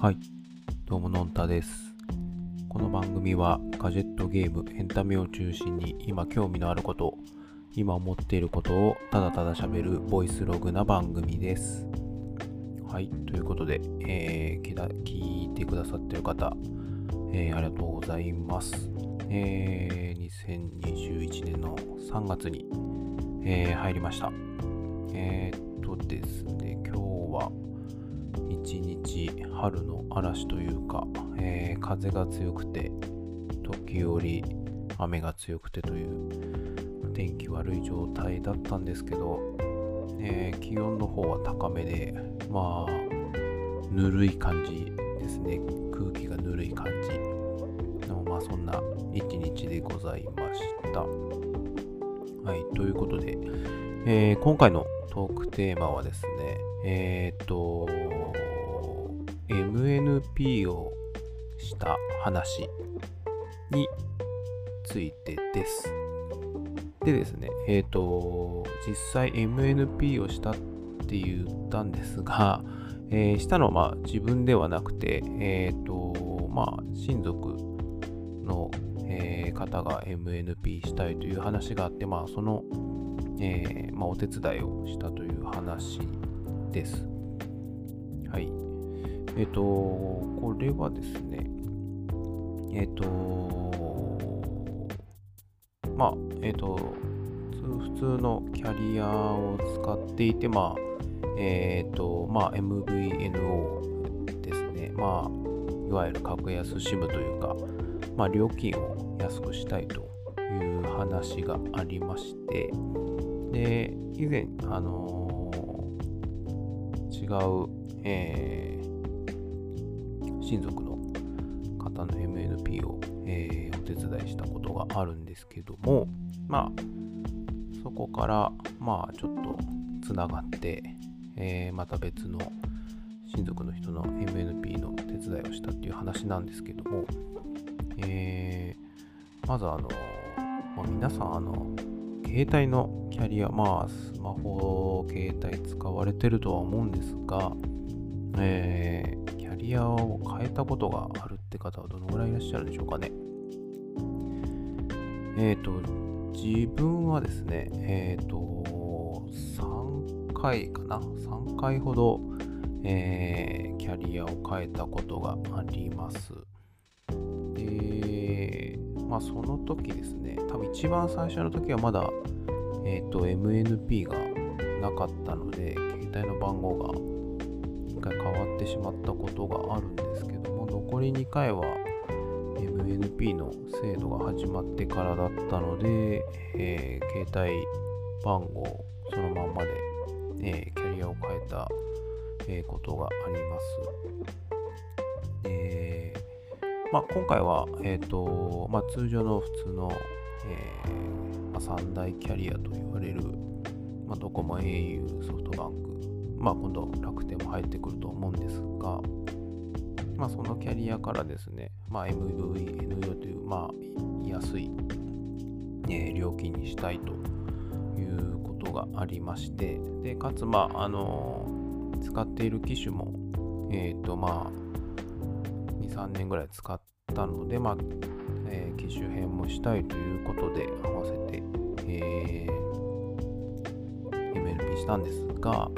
はい、どうものんたです。この番組はガジェットゲーム、エンタメを中心に今興味のあること、今思っていることをただただ喋るボイスログな番組です。はい、ということで、えー、聞いてくださっている方、えー、ありがとうございます。えー、2021年の3月に、えー、入りました。えー、っとですね、今日は一日春の嵐というか、えー、風が強くて、時折雨が強くてという天気悪い状態だったんですけど、えー、気温の方は高めで、まあ、ぬるい感じですね。空気がぬるい感じの、まあ、そんな一日でございました。はい、ということで、えー、今回のトークテーマはですね、えっ、と、MNP をした話についてです。でですね、えっ、ー、と、実際 MNP をしたって言ったんですが、えー、したのはまあ自分ではなくて、えっ、ー、と、まあ親族の、え、方が MNP したいという話があって、まあその、えまあ、お手伝いをしたという話です。はい。えっ、ー、と、これはですね、えっ、ー、と、まあ、えっ、ー、と、普通のキャリアを使っていて、まあ、えっ、と、まあ、MVNO ですね。まあ、いわゆる格安 SIM というか、まあ、料金を安くしたいという話がありまして、で、以前、あの、違う、えー、親族の方の MNP を、えー、お手伝いしたことがあるんですけども、まあ、そこから、まあ、ちょっとつながって、えー、また別の親族の人の MNP の手伝いをしたっていう話なんですけども、えー、まずあの、まあ、皆さん、あの、携帯のキャリア、まあ、スマホ、携帯使われてるとは思うんですが、え、リアを変えたことがあるって方はどのぐらいいらっしゃるでしょうかね。えっ、ー、と、自分はですね、えっ、ー、と、3回かな ?3 回ほど、えー、キャリアを変えたことがあります。で、まあその時ですね、多分一番最初の時はまだ、えっ、ー、と、MNP がなかったので、携帯の番号が1回変わってしまったことがあるんですけども、残り2回は MNP の制度が始まってからだったので、えー、携帯番号そのまんまで、えー、キャリアを変えた、えー、ことがあります。えまあ、今回は、えーとまあ、通常の普通の、えーまあ、三大キャリアと言われる、まあ、ドコモ、au、ソフトバンク、まあ、今度楽天も入ってくると思うんですが、まあ、そのキャリアからですね、まあ、MVNO という、まあ、安い、えー、料金にしたいということがありまして、でかつ、まああの、使っている機種も、えっ、ー、と、まあ、2、3年ぐらい使ったので、まあ、えー、機種変もしたいということで合わせて、えー、MLP したんですが、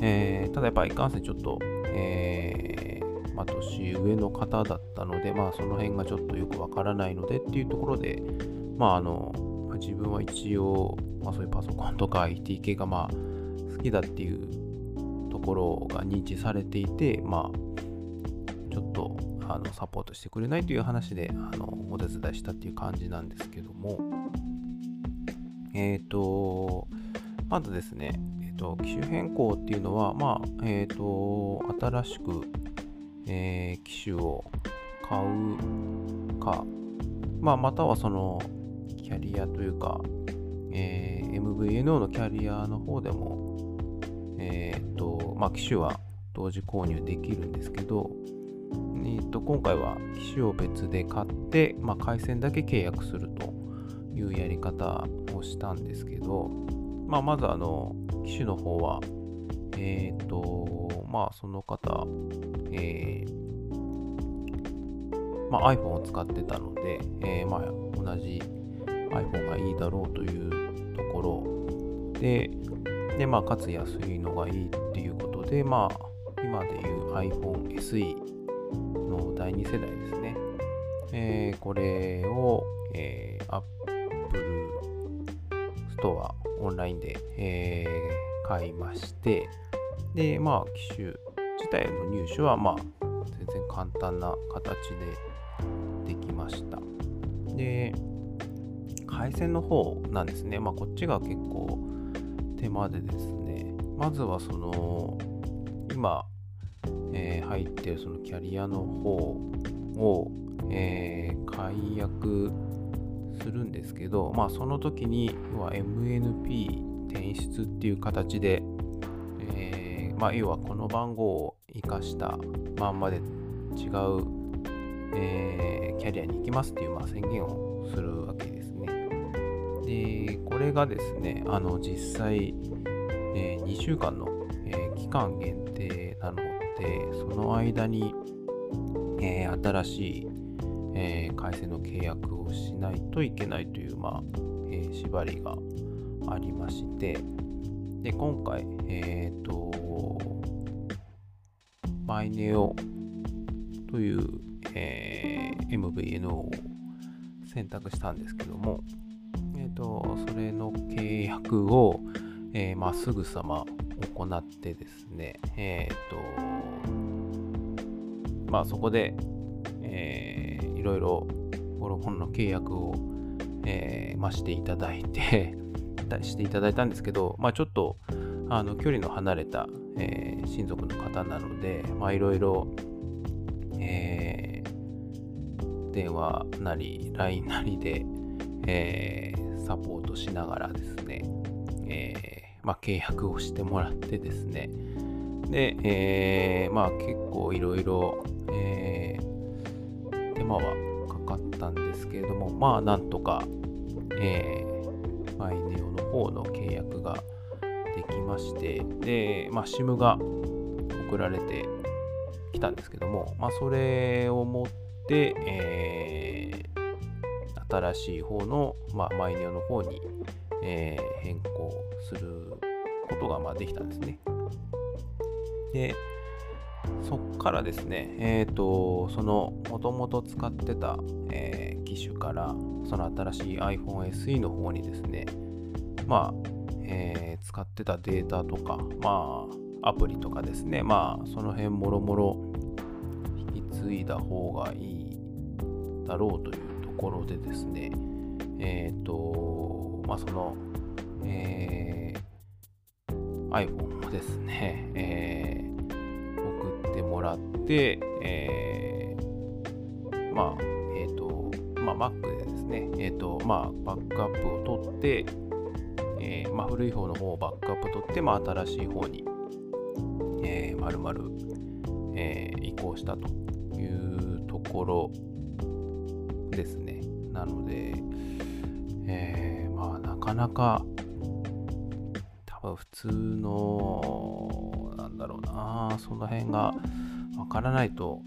えー、ただやっぱいかんせんちょっと、えー、まあ、年上の方だったので、まあ、その辺がちょっとよくわからないのでっていうところで、まあ、あの、まあ、自分は一応、まあ、そういうパソコンとか IT 系がまあ好きだっていうところが認知されていて、まあ、ちょっとあのサポートしてくれないという話であのお手伝いしたっていう感じなんですけども、えっ、ー、と、まずですね、と、機種変更っていうのは、まあ、えっ、ー、と、新しく、えー、機種を買うか、まあ、またはその、キャリアというか、えー、MVNO のキャリアの方でも、えっ、ー、と、まあ、機種は同時購入できるんですけど、えー、と今回は機種を別で買って、まあ、回線だけ契約するというやり方をしたんですけど、まあ、まずあの機種の方は、えっ、ー、と、まあその方、えー、まあ、iPhone を使ってたので、えー、まあ同じ iPhone がいいだろうというところで、でまあ、かつ安いのがいいっていうことで、まあ、今でいう iPhone SE の第2世代ですね。えー、これを、えー、Apple Store ラインで、えー、買いまして、で、まあ、機種自体の入手は、まあ、全然簡単な形でできました。で、回線の方なんですね。まあ、こっちが結構手間でですね、まずはその、今、えー、入ってるそのキャリアの方を、えー、解約するんですけど、まあ、その時に要は MNP 転出っていう形で、えー、まあ、要はこの番号を生かしたまんまで違う、えー、キャリアに行きますっていう、まあ、宣言をするわけですね。で、これがですね、あの実際、えー、2週間の、え期間限定なので、その間に、え新しいえー、回線の契約をしないといけないという、まあえー、縛りがありまして、で今回、えっ、ー、と、マイネオという、えー、MVNO を選択したんですけども、えっ、と、それの契約を、えまあ、すぐさま行ってですね、えっ、と、まあ、そこで、えー、いろいろボロボロの契約を、えー、ましていただいて していただいたんですけど、まあ、ちょっとあの距離の離れた、えー、親族の方なので、まあ、いろいろ、えー、電話なり LINE なりで、えー、サポートしながらですね、えーまあ、契約をしてもらってですね。で、えー、まあ結構いろいろ、えー、手間はかかったんですけれども、まあなんとか、えー、マイネオの方の契約ができまして、で、まあ SIM が送られてきたんですけども、まあそれを持って、えー、新しい方の、まあ、マイネオの方に、えー、変更することがまあできたんですね。で、そっからですね、えっ、ー、と、その、もともと使ってた、えー、機種から、その新しい iPhone SE の方にですね、まあ、えー、使ってたデータとか、まあ、アプリとかですね、まあ、その辺もろもろ引き継いだ方がいいだろうというところでですね、えっ、ー、と、まあ、その、えー、iPhone もですね、えーもらって、えー、まあ、えっ、ー、と、まあ、Mac でですね、えっ、ー、と、まあ、バックアップを取って、えー、まあ、古い方の方をバックアップ取って、まあ、新しい方に、えー、丸々、えー、移行したというところですね。なので、えー、まあ、なかなか、多分普通のなんだろうなその辺がわからないと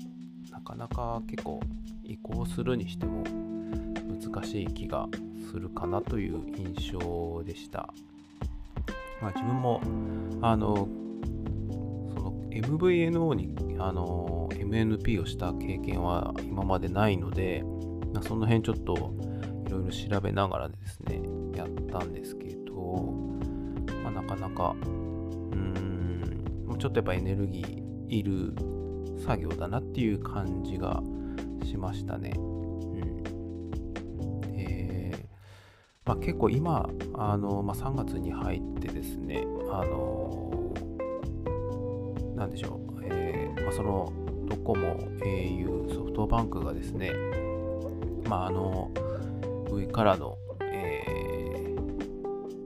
なかなか結構移行するにしても難しい気がするかなという印象でした。まあ、自分もあのその MVNO にあの MNP をした経験は今までないので、まあ、その辺ちょっといろいろ調べながらですねやったんですけど、まあ、なかなかうーんちょっとやっぱエネルギーいる作業だなっていう感じがしましたね。うんえーまあ、結構今あの、まあ、3月に入ってですねあのなんでしょう、えーまあ、そのドコモ au ソフトバンクがですねまああの上からの、え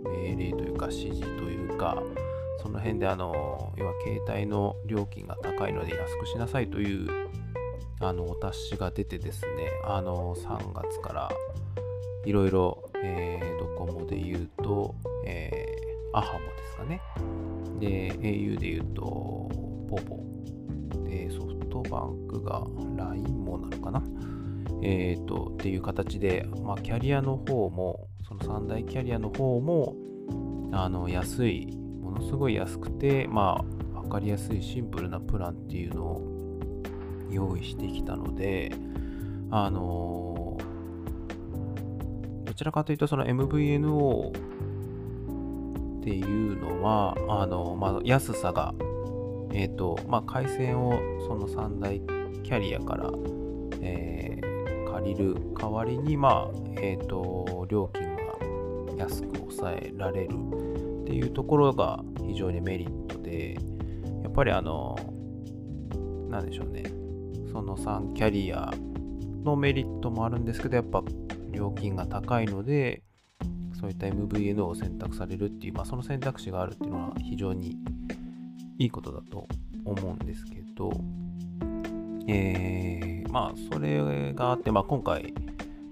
ー、命令というか指示というの辺であの要は携帯の料金が高いので安くしなさいというあのお達しが出てですねあの3月からいろいろドコモで言うと、えー、アハモですかね。で au で言うとポポでソフトバンクが LINE もなのかな。えーと、っていう形で、まあ、キャリアの方もその三大キャリアの方もあの安いものすごい安くてまあ分かりやすいシンプルなプランっていうのを用意してきたのであのどちらかというとその MVNO っていうのはあの、まあ、安さがえっ、とまあ回線をその三大キャリアから、えー、借りる代わりにまあえっ、ー、と料金が安く抑えられるっていうところが非常にメリットで、やっぱりあの、なんでしょうね、その3キャリアのメリットもあるんですけど、やっぱ料金が高いので、そういった MVN を選択されるっていう、まあ、その選択肢があるっていうのは非常にいいことだと思うんですけど、えー、まあ、それがあって、まあ、今回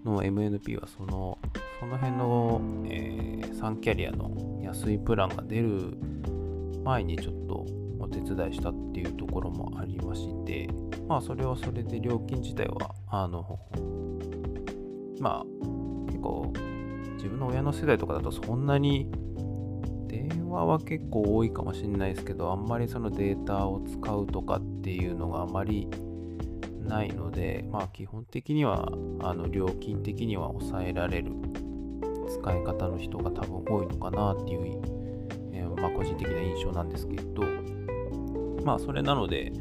の MNP はそのその辺の、えー、3キャリアの安いプランが出る前にちょっとお手伝いしたっていうところもありまして、まあそれはそれで料金自体は、あの、まあ結構自分の親の世代とかだとそんなに電話は結構多いかもしれないですけど、あんまりそのデータを使うとかっていうのがあまりないので、まあ基本的にはあの料金的には抑えられる使い方の人が多分多いのかなっていう、えー、まあ、個人的な印象なんですけど、まあ、それなので、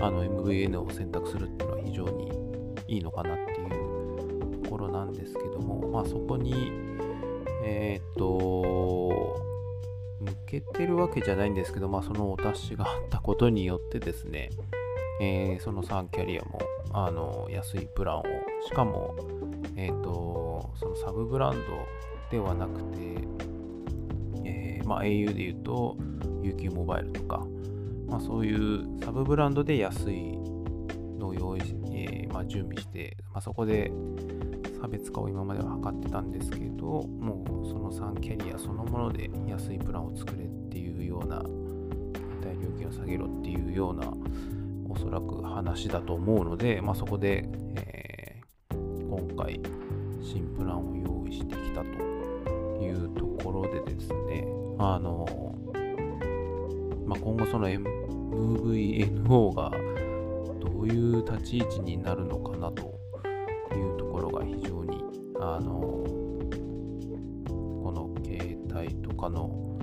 あの MVN を選択するっていうのは非常にいいのかなっていうところなんですけども、まあ、そこに、えー、っと、向けてるわけじゃないんですけど、まあ、そのお達しがあったことによってですね、えー、その3キャリアもあの安いプランを、しかも、えっ、と、そのサブブランドではなくて、えー、まあ、au で言うと UQ モバイルとか、まあ、そういうサブブランドで安いのを用意し、えー、まあ、準備して、ま、そこで差別化を今までは図ってたんですけど、もうその3キャリアそのもので安いプランを作れっていうような、携帯料金を下げろっていうような、おそらく話だと思うので、まあ、そこで、えー、今回、新プランを用意してまあの、まあ、今後その MVNO がどういう立ち位置になるのかなというところが非常に、あの、この携帯とかの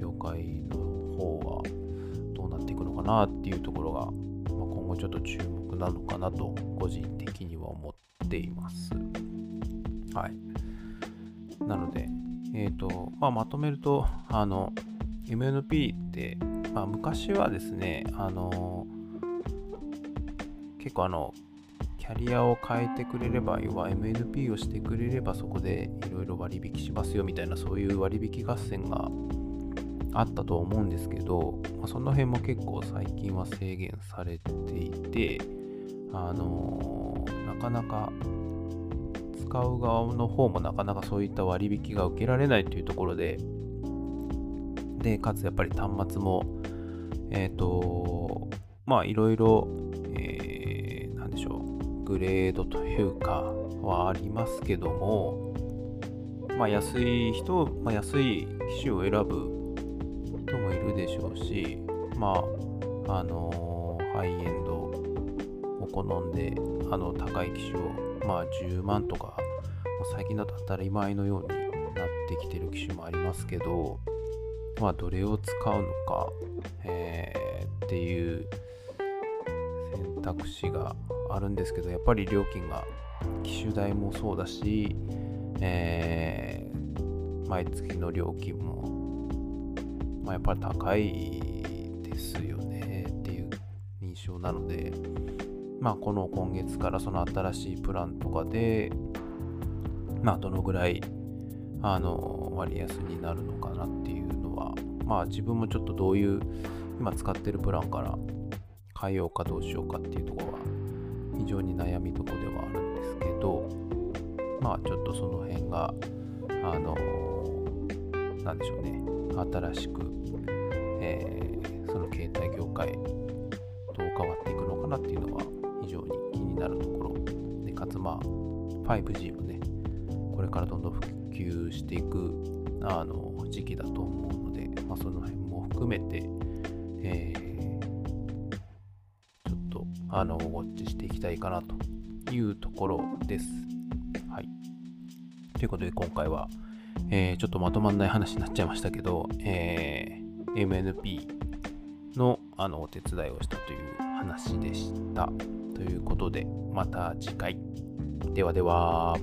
業界の方はどうなっていくのかなっていうところが、まあ、今後ちょっと注目なのかなと個人的には思っています。はい。なので、えーとまあ、まとめると、あの、MNP って、まあ、昔はですね、あの、結構あの、キャリアを変えてくれれば、要は MNP をしてくれれば、そこでいろいろ割引しますよみたいな、そういう割引合戦があったと思うんですけど、まあ、その辺も結構最近は制限されていて、あのなかなか使う側の方もなかなかそういった割引が受けられないというところで、で、かつやっぱり端末も、えっ、ー、と、まあいろいろ、えー、なんでしょう、グレードというかはありますけども、まあ安い人、まあ、安い機種を選ぶ人もいるでしょうし、まあ、あのー、ハイエンドを好んで、あの、高い機種をまあ10万とか、最近だと当たり前のようになってきてる機種もありますけど、まあどれを使うのか、えー、っていう選択肢があるんですけど、やっぱり料金が機種代もそうだし、えー、毎月の料金も、まあ、やっぱり高いですよねっていう印象なので、まあ、この今月からその新しいプランとかで、まあ、どのぐらい、あの、割安になるのかなっていうのは、まあ、自分もちょっとどういう、今使ってるプランから変えようかどうしようかっていうところは、非常に悩みどこではあるんですけど、まあ、ちょっとその辺が、あの、なんでしょうね、新しく、えー、その携帯業界、あ 5G もね、これからどんどん普及していくあの時期だと思うので、まあ、その辺も含めて、えー、ちょっとあのウォッチしていきたいかなというところです。はい。ということで今回は、えー、ちょっとまとまんない話になっちゃいましたけど、えー、MNP のあのお手伝いをしたという話でした。ということで、また次回。ではでは。